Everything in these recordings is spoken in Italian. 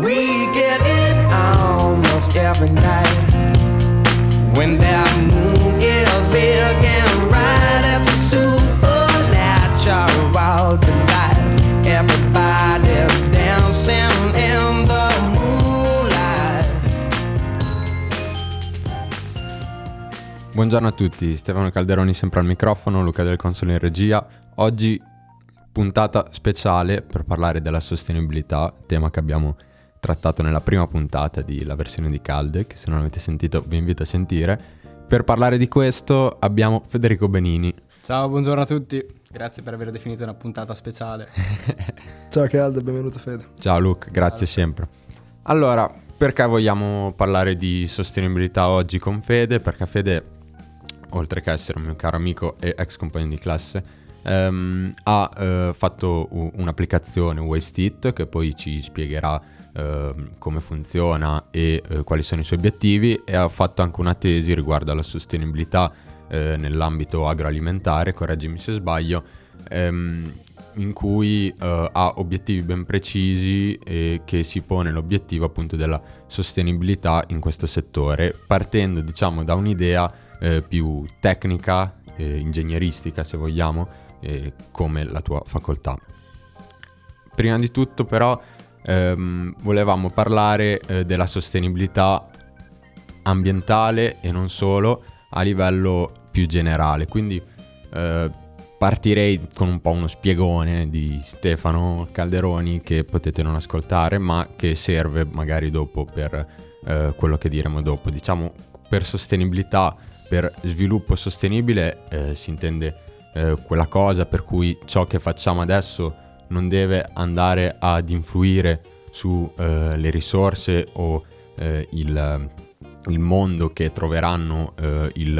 We get it almost every night. When that moon is big and bright, it's a supernatural delight. Everybody's dancing in. Buongiorno a tutti, Stefano Calderoni sempre al microfono, Luca del Console in regia. Oggi puntata speciale per parlare della sostenibilità, tema che abbiamo trattato nella prima puntata di la versione di Calde, che se non avete sentito vi invito a sentire. Per parlare di questo abbiamo Federico Benini. Ciao, buongiorno a tutti. Grazie per aver definito una puntata speciale. Ciao Calde, benvenuto Fede. Ciao Luke, grazie sempre. Allora, perché vogliamo parlare di sostenibilità oggi con Fede? Perché Fede, oltre che essere un mio caro amico e ex compagno di classe, ehm, ha eh, fatto un'applicazione Waste It che poi ci spiegherà ehm, come funziona e eh, quali sono i suoi obiettivi e ha fatto anche una tesi riguardo alla sostenibilità eh, nell'ambito agroalimentare, correggimi se sbaglio, ehm, in cui eh, ha obiettivi ben precisi e che si pone l'obiettivo appunto della sostenibilità in questo settore, partendo diciamo da un'idea eh, più tecnica, eh, ingegneristica se vogliamo, eh, come la tua facoltà. Prima di tutto però ehm, volevamo parlare eh, della sostenibilità ambientale e non solo a livello più generale, quindi eh, partirei con un po' uno spiegone di Stefano Calderoni che potete non ascoltare ma che serve magari dopo per eh, quello che diremo dopo. Diciamo per sostenibilità, per sviluppo sostenibile eh, si intende eh, quella cosa per cui ciò che facciamo adesso non deve andare ad influire sulle eh, risorse o eh, il, il, mondo che troveranno eh, il,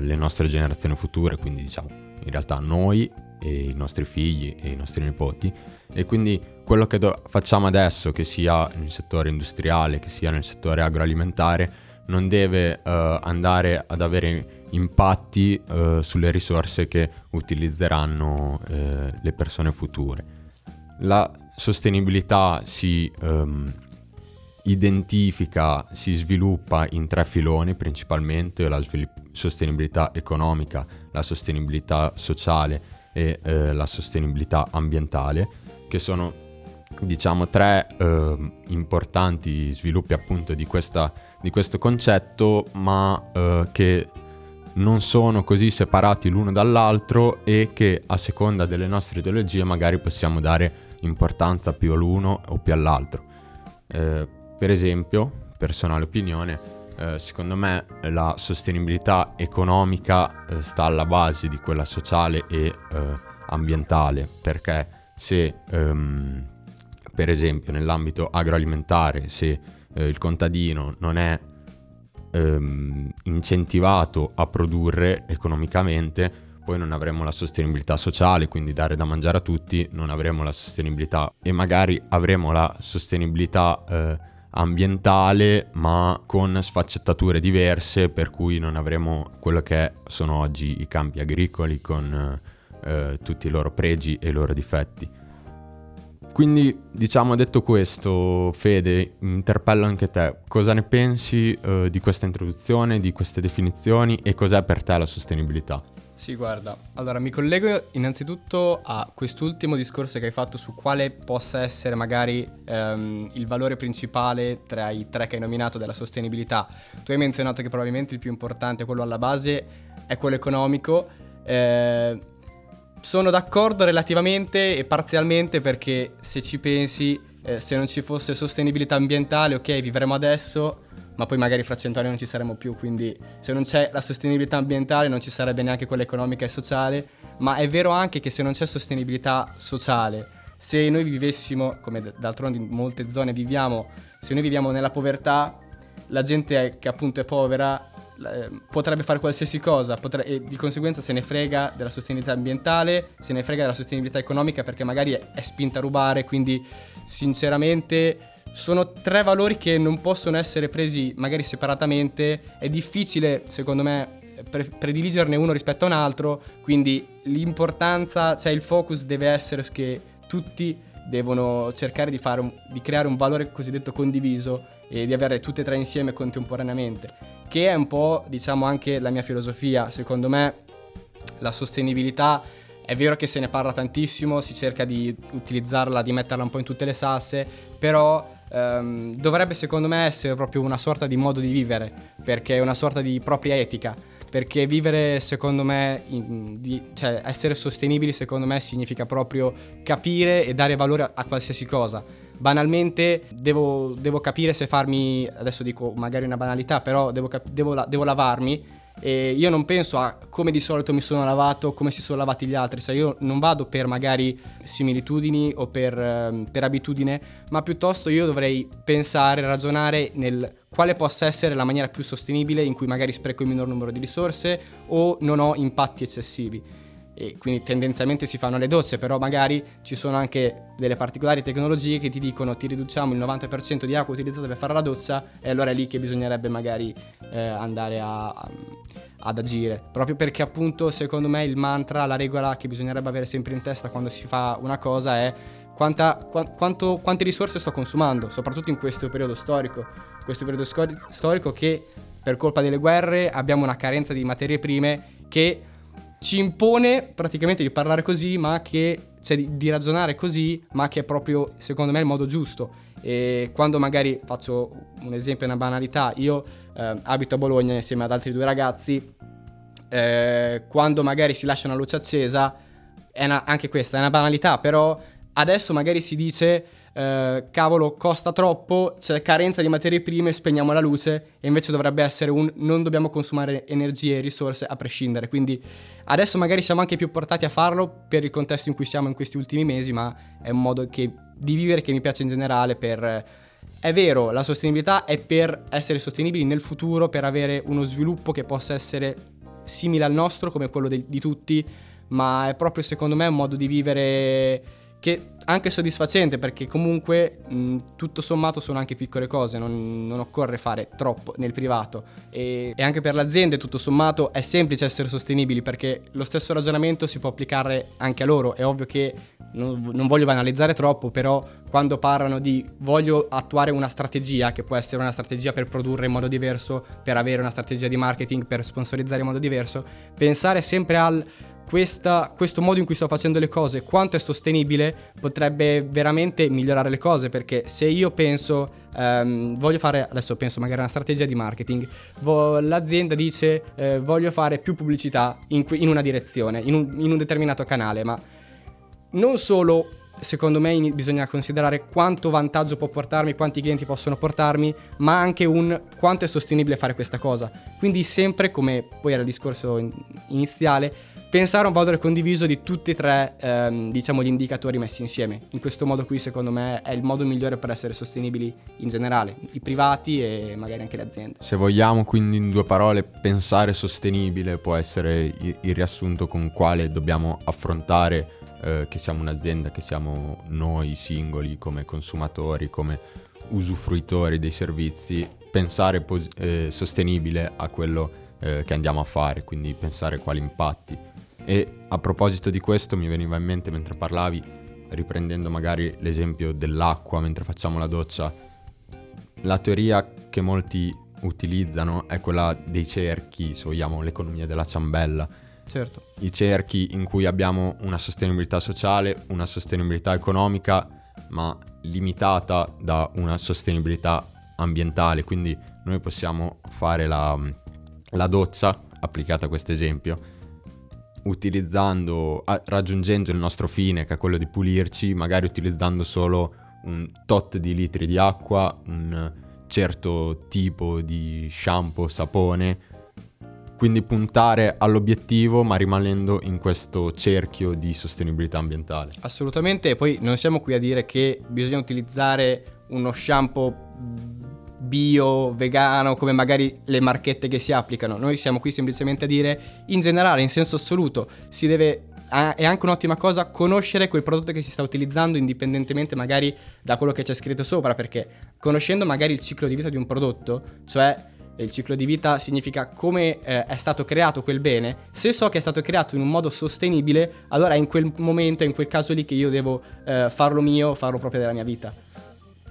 le nostre generazioni future, quindi diciamo in realtà noi e i nostri figli e i nostri nipoti. E quindi quello che do- facciamo adesso, che sia nel settore industriale, che sia nel settore agroalimentare, non deve uh, andare ad avere impatti uh, sulle risorse che utilizzeranno uh, le persone future. La sostenibilità si um, identifica, si sviluppa in tre filoni principalmente, la svilupp- sostenibilità economica, la sostenibilità sociale e eh, la sostenibilità ambientale, che sono diciamo tre eh, importanti sviluppi appunto di, questa, di questo concetto, ma eh, che non sono così separati l'uno dall'altro e che a seconda delle nostre ideologie magari possiamo dare importanza più all'uno o più all'altro. Eh, per esempio, personale opinione, eh, secondo me la sostenibilità economica eh, sta alla base di quella sociale e eh, ambientale, perché se ehm, per esempio nell'ambito agroalimentare, se eh, il contadino non è ehm, incentivato a produrre economicamente, poi non avremo la sostenibilità sociale, quindi dare da mangiare a tutti, non avremo la sostenibilità e magari avremo la sostenibilità eh, ambientale ma con sfaccettature diverse per cui non avremo quello che sono oggi i campi agricoli con eh, tutti i loro pregi e i loro difetti. Quindi, diciamo, detto questo, Fede, interpello anche te. Cosa ne pensi eh, di questa introduzione, di queste definizioni e cos'è per te la sostenibilità? Sì, guarda, allora mi collego innanzitutto a quest'ultimo discorso che hai fatto su quale possa essere magari ehm, il valore principale tra i tre che hai nominato della sostenibilità. Tu hai menzionato che probabilmente il più importante, quello alla base, è quello economico. Eh, sono d'accordo relativamente e parzialmente perché se ci pensi, eh, se non ci fosse sostenibilità ambientale, ok, vivremo adesso, ma poi magari fra cento anni non ci saremo più, quindi se non c'è la sostenibilità ambientale non ci sarebbe neanche quella economica e sociale, ma è vero anche che se non c'è sostenibilità sociale, se noi vivessimo, come d'altronde in molte zone viviamo, se noi viviamo nella povertà, la gente che appunto è povera potrebbe fare qualsiasi cosa potre- e di conseguenza se ne frega della sostenibilità ambientale, se ne frega della sostenibilità economica perché magari è, spinta a rubare, quindi sinceramente sono tre valori che non possono essere presi magari separatamente, è difficile secondo me pre- prediligerne uno rispetto a un altro, quindi l'importanza, cioè il focus deve essere che tutti devono cercare di, un- di creare un valore cosiddetto condiviso e di avere tutte e tre insieme contemporaneamente, che è un po' diciamo anche la mia filosofia. Secondo me la sostenibilità è vero che se ne parla tantissimo, si cerca di utilizzarla, di metterla un po' in tutte le salse, però ehm, dovrebbe secondo me essere proprio una sorta di modo di vivere, perché è una sorta di propria etica. Perché vivere, secondo me, in- di- cioè essere sostenibili, secondo me, significa proprio capire e dare valore a, a qualsiasi cosa. Banalmente, devo, devo capire se farmi, adesso dico magari una banalità, però devo, cap- devo la- devo lavarmi e io non penso a come di solito mi sono lavato, come si sono lavati gli altri, cioè io non vado per magari similitudini o per, ehm, per abitudine, ma piuttosto io dovrei pensare, ragionare nel quale possa essere la maniera più sostenibile in cui magari spreco il minor numero di risorse o non ho impatti eccessivi. E quindi tendenzialmente si fanno le docce, però magari ci sono anche delle particolari tecnologie che ti dicono ti riduciamo il 90% di acqua utilizzata per fare la doccia e allora è lì che bisognerebbe magari eh, andare a- a- ad agire. Proprio perché appunto secondo me il mantra, la regola che bisognerebbe avere sempre in testa quando si fa una cosa è quanta- qua- quanto- quante risorse sto consumando, soprattutto in questo periodo storico. Questo periodo scori- storico che per colpa delle guerre abbiamo una carenza di materie prime che ci impone praticamente di parlare così, ma che cioè di, di ragionare così, ma che è proprio secondo me il modo giusto. E quando magari faccio un esempio, una banalità, io eh, abito a Bologna insieme ad altri due ragazzi, eh, quando magari si lascia una luce accesa, è una- anche questa è una banalità, però adesso magari si dice eh, cavolo costa troppo, c'è carenza di materie prime, spegniamo la luce e invece dovrebbe essere un non dobbiamo consumare energie e risorse a prescindere. Quindi adesso magari siamo anche più portati a farlo per il contesto in cui siamo in questi ultimi mesi, ma è un modo che- di vivere che mi piace in generale per... È vero, la sostenibilità è per essere sostenibili nel futuro, per avere uno sviluppo che possa essere simile al nostro, come quello de- di tutti, ma è proprio secondo me un modo di vivere che anche soddisfacente perché comunque mh, tutto sommato sono anche piccole cose, non, non occorre fare troppo nel privato. E, e anche per le aziende tutto sommato è semplice essere sostenibili perché lo stesso ragionamento si può applicare anche a loro, è ovvio che non, non voglio banalizzare troppo, però quando parlano di voglio attuare una strategia che può essere una strategia per produrre in modo diverso, per avere una strategia di marketing, per sponsorizzare in modo diverso, pensare sempre al questa- questo modo in cui sto facendo le cose, quanto è sostenibile, potrebbe veramente migliorare le cose. Perché se io penso, ehm, voglio fare, adesso penso magari a una strategia di marketing, vo- l'azienda dice eh, voglio fare più pubblicità in, in una direzione, in un, in un determinato canale, ma non solo secondo me in- bisogna considerare quanto vantaggio può portarmi, quanti clienti possono portarmi, ma anche un quanto è sostenibile fare questa cosa. Quindi sempre, come poi era il discorso in- iniziale, pensare a un valore condiviso di tutti e tre, ehm, diciamo, gli indicatori messi insieme. In questo modo qui, secondo me, è il modo migliore per essere sostenibili in generale, i privati e magari anche le aziende. Se vogliamo quindi in due parole pensare sostenibile può essere il, riassunto con quale dobbiamo affrontare eh, che siamo un'azienda, che siamo noi singoli come consumatori, come usufruitori dei servizi, pensare pos- eh, sostenibile a quello eh, che andiamo a fare, quindi pensare quali impatti. E a proposito di questo mi veniva in mente mentre parlavi, riprendendo magari l'esempio dell'acqua mentre facciamo la doccia, la teoria che molti utilizzano è quella dei cerchi, se vogliamo l'economia della ciambella, Certo. i cerchi in cui abbiamo una sostenibilità sociale, una sostenibilità economica, ma limitata da una sostenibilità ambientale. Quindi noi possiamo fare la, la doccia, applicata a questo esempio, utilizzando, raggiungendo il nostro fine, che è quello di pulirci, magari utilizzando solo un tot di litri di acqua, un certo tipo di shampoo, sapone, quindi puntare all'obiettivo ma rimanendo in questo cerchio di sostenibilità ambientale. Assolutamente, poi non siamo qui a dire che bisogna utilizzare uno shampoo bio, vegano, come magari le marchette che si applicano. Noi siamo qui semplicemente a dire, in generale, in senso assoluto, si deve... È anche un'ottima cosa conoscere quel prodotto che si sta utilizzando indipendentemente magari da quello che c'è scritto sopra, perché conoscendo magari il ciclo di vita di un prodotto, cioè e il ciclo di vita significa come eh, è stato creato quel bene, se so che è stato creato in un modo sostenibile, allora è in quel momento, è in quel caso lì che io devo eh, farlo mio, farlo proprio della mia vita.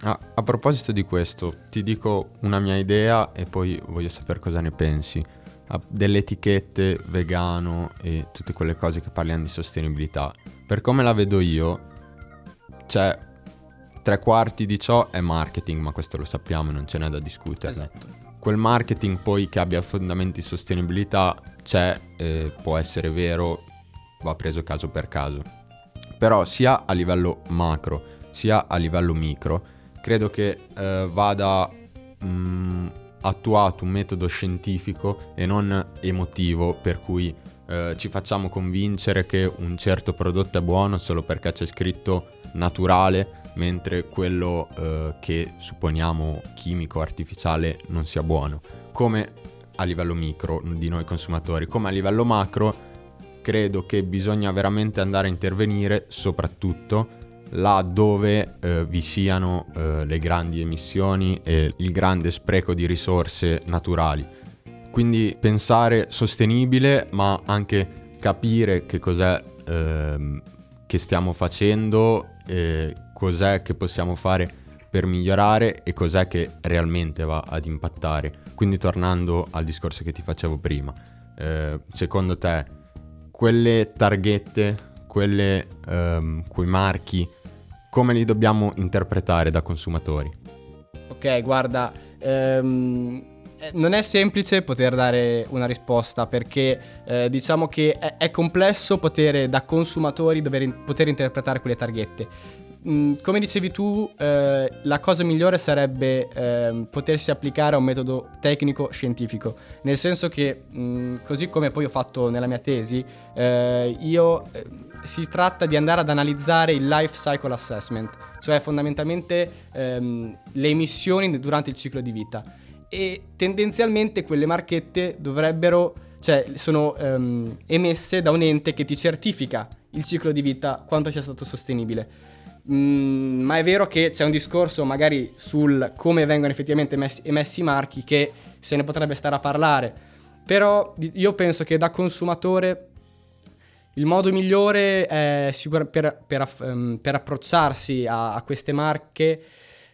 Ah, a proposito di questo, ti dico una mia idea e poi voglio sapere cosa ne pensi. Ah, delle etichette vegano e tutte quelle cose che parliamo di sostenibilità. Per come la vedo io, c'è tre quarti di ciò è marketing, ma questo lo sappiamo, non ce n'è da discutere. Esatto. Quel marketing poi che abbia fondamenti di sostenibilità c'è, eh, può essere vero, va preso caso per caso. Però sia a livello macro sia a livello micro credo che eh, vada mh, mm, attuato un metodo scientifico e non emotivo per cui eh, ci facciamo convincere che un certo prodotto è buono solo perché c'è scritto naturale mentre quello eh, che supponiamo chimico, artificiale non sia buono. Come a livello micro di noi consumatori, come a livello macro credo che bisogna veramente andare a intervenire soprattutto là dove eh, vi siano eh, le grandi emissioni e il grande spreco di risorse naturali. Quindi pensare sostenibile ma anche capire che cos'è eh, che stiamo facendo, cos'è che possiamo fare per migliorare e cos'è che realmente va ad impattare. Quindi tornando al discorso che ti facevo prima, eh, secondo te quelle targhette, quelle, ehm, quei marchi come li dobbiamo interpretare da consumatori? Ok, guarda, ehm, eh, non è semplice poter dare una risposta perché eh, diciamo che è, è, complesso poter da consumatori dover, poter interpretare quelle targhette. Come dicevi tu, eh, la cosa migliore sarebbe eh, potersi applicare a un metodo tecnico scientifico, nel senso che, mh, così come poi ho fatto nella mia tesi, eh, io eh, si tratta di andare ad analizzare il life cycle assessment, cioè fondamentalmente ehm, le emissioni durante il ciclo di vita. E tendenzialmente quelle marchette dovrebbero, cioè sono ehm, emesse da un ente che ti certifica il ciclo di vita quanto sia stato sostenibile. Mm, ma è vero che c'è un discorso magari sul come vengono effettivamente emessi, emessi i marchi che se ne potrebbe stare a parlare. Però io penso che da consumatore il modo migliore è sicur- per, per, um, per, approcciarsi a, a queste marche,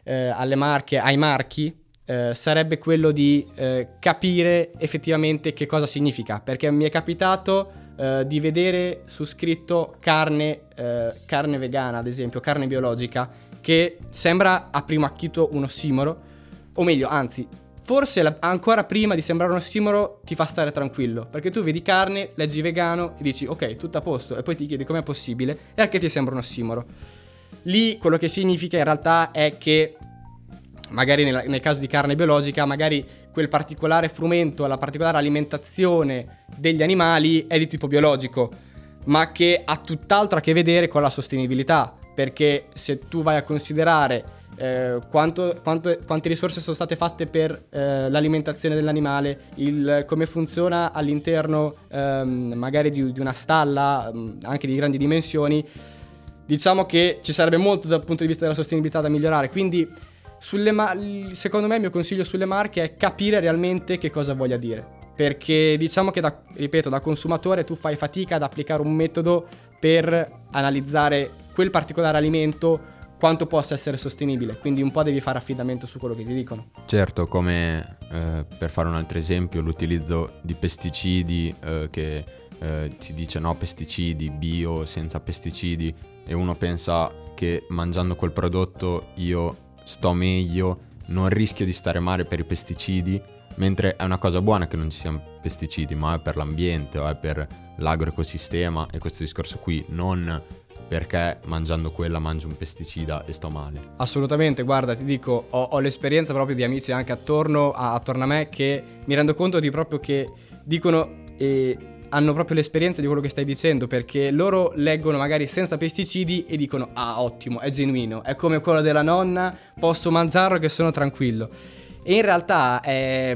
eh, alle marche, ai marchi, eh, sarebbe quello di eh, capire effettivamente che cosa significa. Perché mi è capitato eh, di vedere su scritto carne, eh, carne vegana, ad esempio, carne biologica, che sembra a primo acchito un ossimoro, o meglio, anzi, forse la, ancora prima di sembrare un ossimoro ti fa stare tranquillo, perché tu vedi carne, leggi vegano e dici ok, tutto a posto, e poi ti chiedi com'è possibile e anche ti sembra un ossimoro. Lì quello che significa in realtà è che magari nel, nel caso di carne biologica, magari quel particolare frumento, la particolare alimentazione degli animali è di tipo biologico, ma che ha tutt'altro a che vedere con la sostenibilità, perché se tu vai a considerare eh, quanto, quanto, quante risorse sono state fatte per eh, l'alimentazione dell'animale, il, come funziona all'interno ehm, magari di, di, una stalla, mm, anche di grandi dimensioni, diciamo che ci sarebbe molto dal punto di vista della sostenibilità da migliorare. Quindi, ma- secondo me, il mio consiglio sulle marche è capire realmente che cosa voglia dire. Perché diciamo che, da, ripeto, da consumatore tu fai fatica ad applicare un metodo per analizzare quel particolare alimento quanto possa essere sostenibile, quindi un po' devi fare affidamento su quello che ti dicono. Certo, come eh, per fare un altro esempio, l'utilizzo di pesticidi eh, che eh, ti dice no pesticidi, bio, senza pesticidi e uno pensa che mangiando quel prodotto io sto meglio, non rischio di stare male per i pesticidi, mentre è una cosa buona che non ci siano pesticidi, ma è per l'ambiente o è per l'agroecosistema e questo discorso qui non perché mangiando quella mangio un pesticida e sto male. Assolutamente, guarda, ti dico, ho, ho l'esperienza proprio di amici anche attorno a, attorno a, me che mi rendo conto di proprio che dicono e hanno proprio l'esperienza di quello che stai dicendo perché loro leggono magari senza pesticidi e dicono ah ottimo, è genuino, è come quello della nonna, posso mangiarlo che sono tranquillo. E in realtà è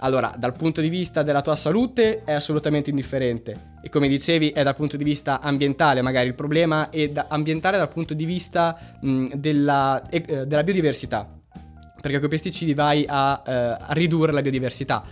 allora, dal punto di vista della tua salute è assolutamente indifferente e come dicevi è dal punto di vista ambientale, magari il problema è da ambientale dal punto di vista mh, della, eh, della biodiversità. perché con i pesticidi vai a, eh, a ridurre la biodiversità.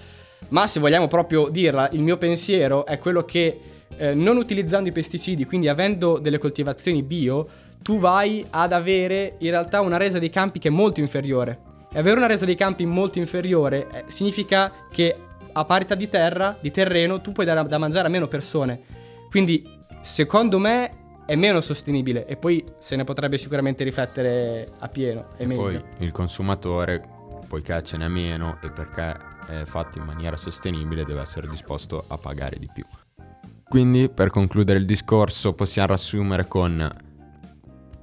Ma se vogliamo proprio dirla, il mio pensiero è quello che eh, non utilizzando i pesticidi, quindi avendo delle coltivazioni bio, tu vai ad avere in realtà una resa dei campi che è molto inferiore. E avere una resa dei campi molto inferiore eh, significa che a parità di terra, di terreno, tu puoi dare da mangiare a meno persone. Quindi, secondo me, è meno sostenibile e poi se ne potrebbe sicuramente riflettere a pieno. È meglio. Poi il consumatore, poiché ce n'è meno e perché è fatto in maniera sostenibile, deve essere disposto a pagare di più. Quindi, per concludere il discorso, possiamo riassumere con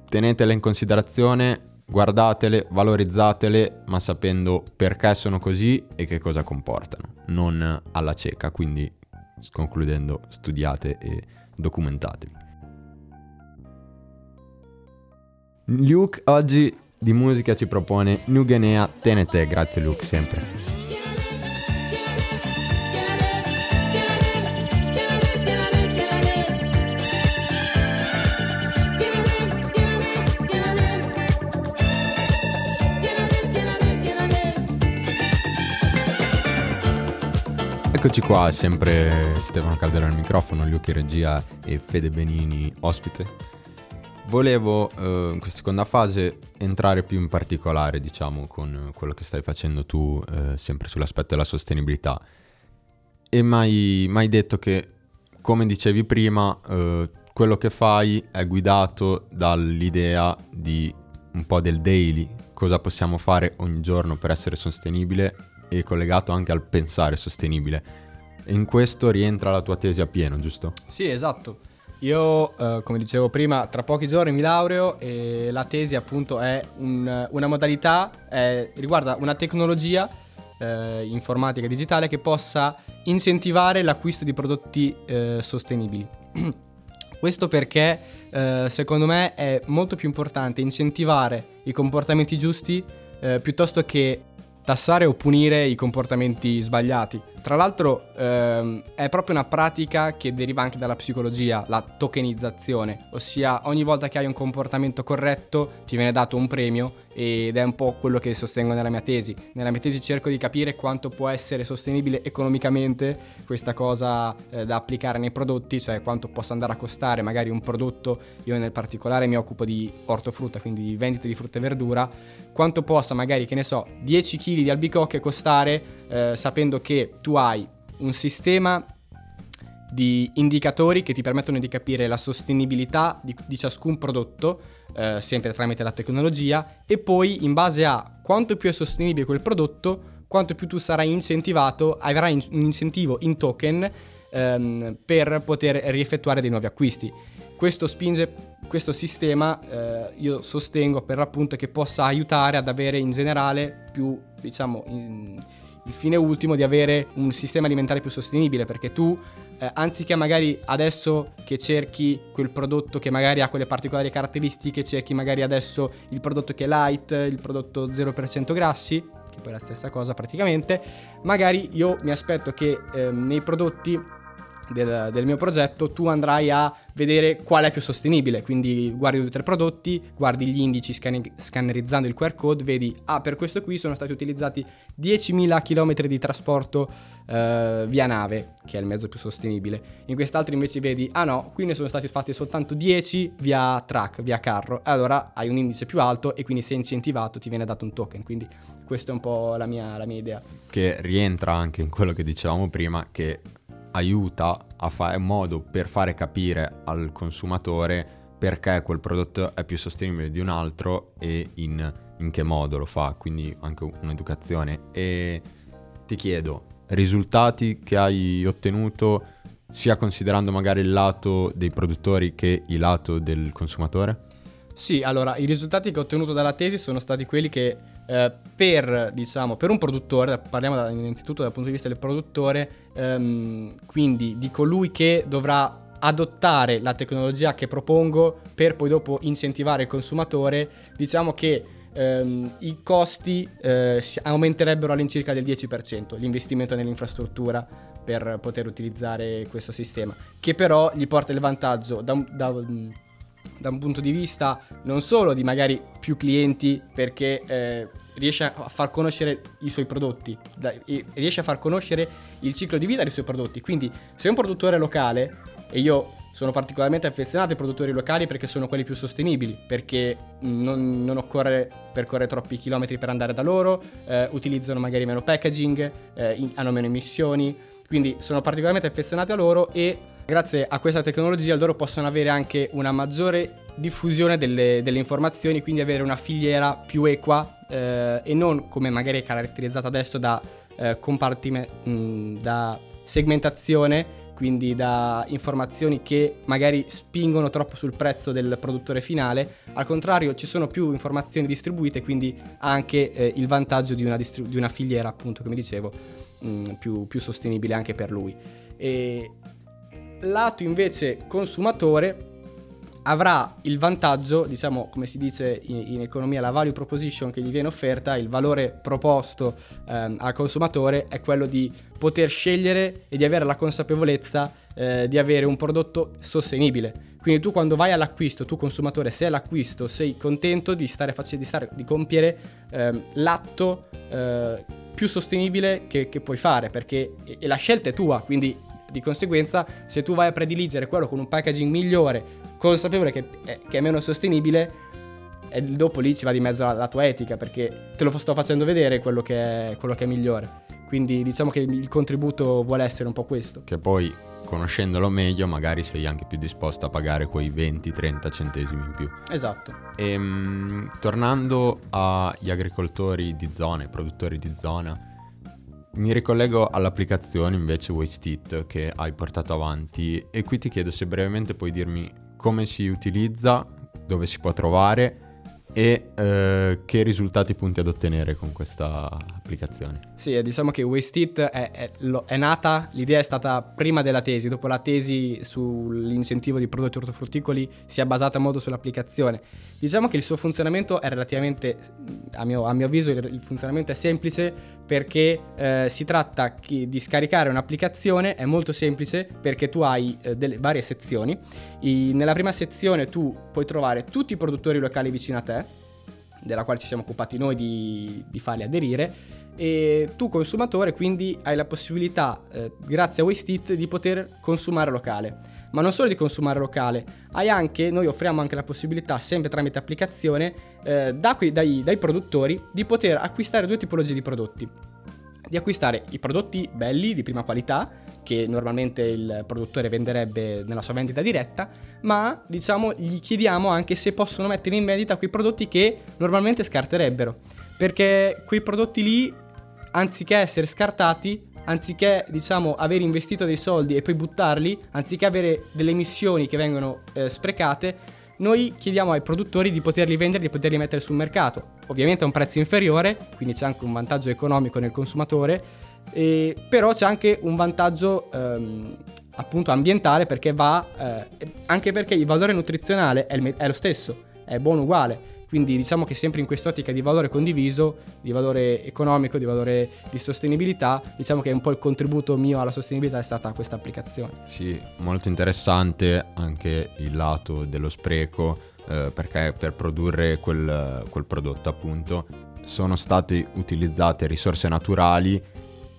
tenetele in considerazione, guardatele, valorizzatele, ma sapendo perché sono così e che cosa comportano, non alla cieca, quindi concludendo studiate e documentatevi. Luke oggi di musica ci propone New Guinea Tenete, grazie Luke sempre. Eccoci qua, sempre Stefano Caldera al microfono, Luke in regia e Fede Benini ospite. Volevo eh, in questa seconda fase entrare più in particolare, diciamo, con quello che stai facendo tu, eh, sempre sull'aspetto della sostenibilità. E mai, mai detto che, come dicevi prima, eh, quello che fai è guidato dall'idea di un po' del daily, cosa possiamo fare ogni giorno per essere sostenibile e collegato anche al pensare sostenibile. In questo rientra la tua tesi a pieno, giusto? Sì, esatto. Io, eh, come dicevo prima, tra pochi giorni mi laureo e la tesi appunto è un, una modalità, è, riguarda una tecnologia eh, informatica digitale che possa incentivare l'acquisto di prodotti eh, sostenibili. Questo perché eh, secondo me è molto più importante incentivare i comportamenti giusti eh, piuttosto che tassare o punire i comportamenti sbagliati. Tra l'altro ehm, è proprio una pratica che deriva anche dalla psicologia, la tokenizzazione, ossia ogni volta che hai un comportamento corretto ti viene dato un premio ed è un po' quello che sostengo nella mia tesi. Nella mia tesi cerco di capire quanto può essere sostenibile economicamente questa cosa eh, da applicare nei prodotti, cioè quanto possa andare a costare magari un prodotto, io nel particolare mi occupo di ortofrutta, quindi di vendita di frutta e verdura, quanto possa magari, che ne so, 10 kg di albicocche costare eh, sapendo che tu hai un sistema di indicatori che ti permettono di capire la sostenibilità di, di ciascun prodotto, eh, sempre tramite la tecnologia, e poi in base a quanto più è sostenibile quel prodotto, quanto più tu sarai incentivato, avrai un incentivo in token ehm, per poter rieffettuare dei nuovi acquisti. Questo spinge questo sistema eh, io sostengo per l'appunto che possa aiutare ad avere in generale più, diciamo, in, il fine ultimo di avere un sistema alimentare più sostenibile, perché tu eh, anziché magari adesso che cerchi quel prodotto che magari ha quelle particolari caratteristiche, cerchi magari adesso il prodotto che è light, il prodotto 0% grassi, che poi è la stessa cosa praticamente, magari io mi aspetto che eh, nei prodotti del, del, mio progetto tu andrai a vedere qual è più sostenibile. Quindi guardi due o tre prodotti, guardi gli indici scan- scannerizzando il QR code, vedi, ah, per questo qui sono stati utilizzati 10.000 km di trasporto eh, via nave, che è il mezzo più sostenibile. In quest'altro invece vedi, ah no, qui ne sono stati fatti soltanto 10 via truck, via carro. Allora hai un indice più alto e quindi sei incentivato, ti viene dato un token. Quindi questa è un po' la mia, la mia idea. Che rientra anche in quello che dicevamo prima, che aiuta a fare modo per fare capire al consumatore perché quel prodotto è più sostenibile di un altro e in, in che modo lo fa, quindi anche un'educazione. E ti chiedo, risultati che hai ottenuto sia considerando magari il lato dei produttori che il lato del consumatore? Sì, allora i risultati che ho ottenuto dalla tesi sono stati quelli che eh, per, diciamo, per un produttore, parliamo da, innanzitutto dal punto di vista del produttore, ehm, quindi di colui che dovrà adottare la tecnologia che propongo per poi dopo incentivare il consumatore, diciamo che ehm, i costi eh, aumenterebbero all'incirca del 10%, l'investimento nell'infrastruttura per poter utilizzare questo sistema, che però gli porta il vantaggio da, da da un punto di vista non solo di magari più clienti perché eh, riesce a far conoscere i suoi prodotti, da- riesce a far conoscere il ciclo di vita dei suoi prodotti. Quindi se un produttore locale, e io sono particolarmente affezionato ai produttori locali perché sono quelli più sostenibili, perché non, non occorre percorrere troppi chilometri per andare da loro, eh, utilizzano magari meno packaging, eh, in- hanno meno emissioni, quindi sono particolarmente affezionato a loro e grazie a questa tecnologia loro possono avere anche una maggiore diffusione delle, delle informazioni, quindi avere una filiera più equa eh, e non come magari è caratterizzata adesso da, eh, mh, da segmentazione, quindi da informazioni che magari spingono troppo sul prezzo del produttore finale. Al contrario, ci sono più informazioni distribuite, quindi ha anche eh, il vantaggio di una, distri- di una filiera, appunto, come dicevo, mh, più, più sostenibile anche per lui. E lato invece consumatore avrà il vantaggio, diciamo come si dice in, in economia, la value proposition che gli viene offerta, il valore proposto ehm, al consumatore è quello di poter scegliere e di avere la consapevolezza eh, di avere un prodotto sostenibile. Quindi tu quando vai all'acquisto, tu consumatore, sei all'acquisto, sei contento di stare di, di compiere ehm, l'atto eh, più sostenibile che, che puoi fare, perché e, e la scelta è tua, quindi di conseguenza se tu vai a prediligere quello con un packaging migliore, consapevole che è, che è meno sostenibile, e dopo lì ci va di mezzo la, la tua etica, perché te lo sto facendo vedere quello che è, quello che è migliore. Quindi diciamo che il contributo vuole essere un po' questo. Che poi, conoscendolo meglio, magari sei anche più disposto a pagare quei 20-30 centesimi in più. Esatto. Ehm, tornando agli agricoltori di zona, i produttori di zona, mi ricollego all'applicazione invece Waste It che hai portato avanti e qui ti chiedo se brevemente puoi dirmi come si utilizza, dove si può trovare e eh, che risultati punti ad ottenere con questa applicazione. Sì, diciamo che Waste It è, è, è, nata, l'idea è stata prima della tesi, dopo la tesi sull'incentivo di prodotti ortofrutticoli si è basata molto sull'applicazione. Diciamo che il suo funzionamento è relativamente, a mio, a mio avviso, il, funzionamento è semplice perché eh, si tratta di scaricare un'applicazione, è molto semplice perché tu hai eh, delle varie sezioni. I, nella prima sezione tu puoi trovare tutti i produttori locali vicino a te, della quale ci siamo occupati noi di, di farli aderire. E tu consumatore quindi hai la possibilità eh, grazie a Waste di poter consumare locale. Ma non solo di consumare locale hai anche noi offriamo anche la possibilità sempre tramite applicazione eh, da qui, dai, dai produttori di poter acquistare due tipologie di prodotti. Di acquistare i prodotti belli di prima qualità che normalmente il produttore venderebbe nella sua vendita diretta, ma diciamo gli chiediamo anche se possono mettere in vendita quei prodotti che normalmente scarterebbero, perché quei prodotti lì anziché essere scartati, anziché diciamo aver investito dei soldi e poi buttarli, anziché avere delle emissioni che vengono eh, sprecate, noi chiediamo ai produttori di poterli vendere, di poterli mettere sul mercato. Ovviamente a un prezzo inferiore, quindi c'è anche un vantaggio economico nel consumatore, eh, però c'è anche un vantaggio ehm, appunto ambientale perché va, eh, anche perché il valore nutrizionale è, il, è lo stesso, è buono uguale. Quindi diciamo che sempre in quest'ottica di valore condiviso, di valore economico, di valore di sostenibilità, diciamo che un po' il contributo mio alla sostenibilità è stata questa applicazione. Sì, molto interessante anche il lato dello spreco, eh, perché per produrre quel, quel prodotto appunto sono state utilizzate risorse naturali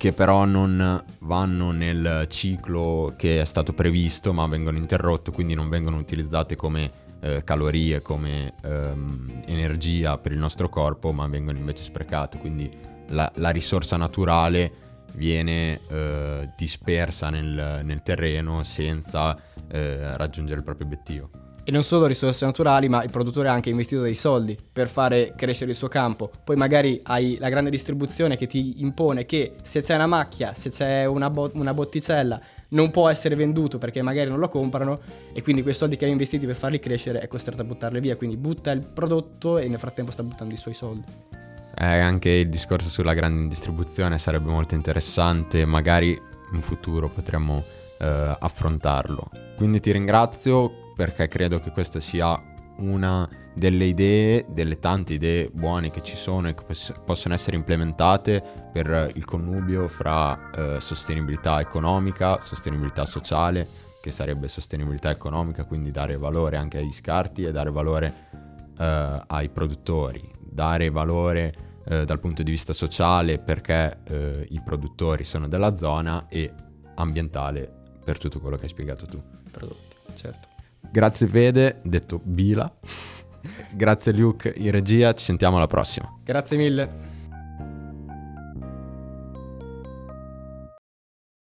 che però non vanno nel ciclo che è stato previsto ma vengono interrotte, quindi non vengono utilizzate come eh, calorie come ehm, energia per il nostro corpo, ma vengono invece sprecate. Quindi la, la risorsa naturale viene eh, dispersa nel, nel, terreno senza eh, raggiungere il proprio obiettivo. E non solo risorse naturali, ma il produttore ha anche investito dei soldi per fare crescere il suo campo. Poi magari hai la grande distribuzione che ti impone che se c'è una macchia, se c'è una, bo- una botticella, non può essere venduto perché magari non lo comprano e quindi quei soldi che hai investiti per farli crescere è costretto a buttarli via. Quindi butta il prodotto e nel frattempo sta buttando i suoi soldi. Eh, anche il discorso sulla grande distribuzione sarebbe molto interessante, magari in futuro potremmo eh, affrontarlo. Quindi ti ringrazio perché credo che questa sia una delle idee, delle tante idee buone che ci sono e che possono essere implementate per il connubio fra eh, sostenibilità economica, sostenibilità sociale, che sarebbe sostenibilità economica, quindi dare valore anche agli scarti e dare valore eh, ai produttori, dare valore eh, dal punto di vista sociale perché eh, i produttori sono della zona e ambientale per tutto quello che hai spiegato tu. Prodotti, certo. Grazie Fede, detto Bila. Grazie Luke in regia, ci sentiamo alla prossima. Grazie mille.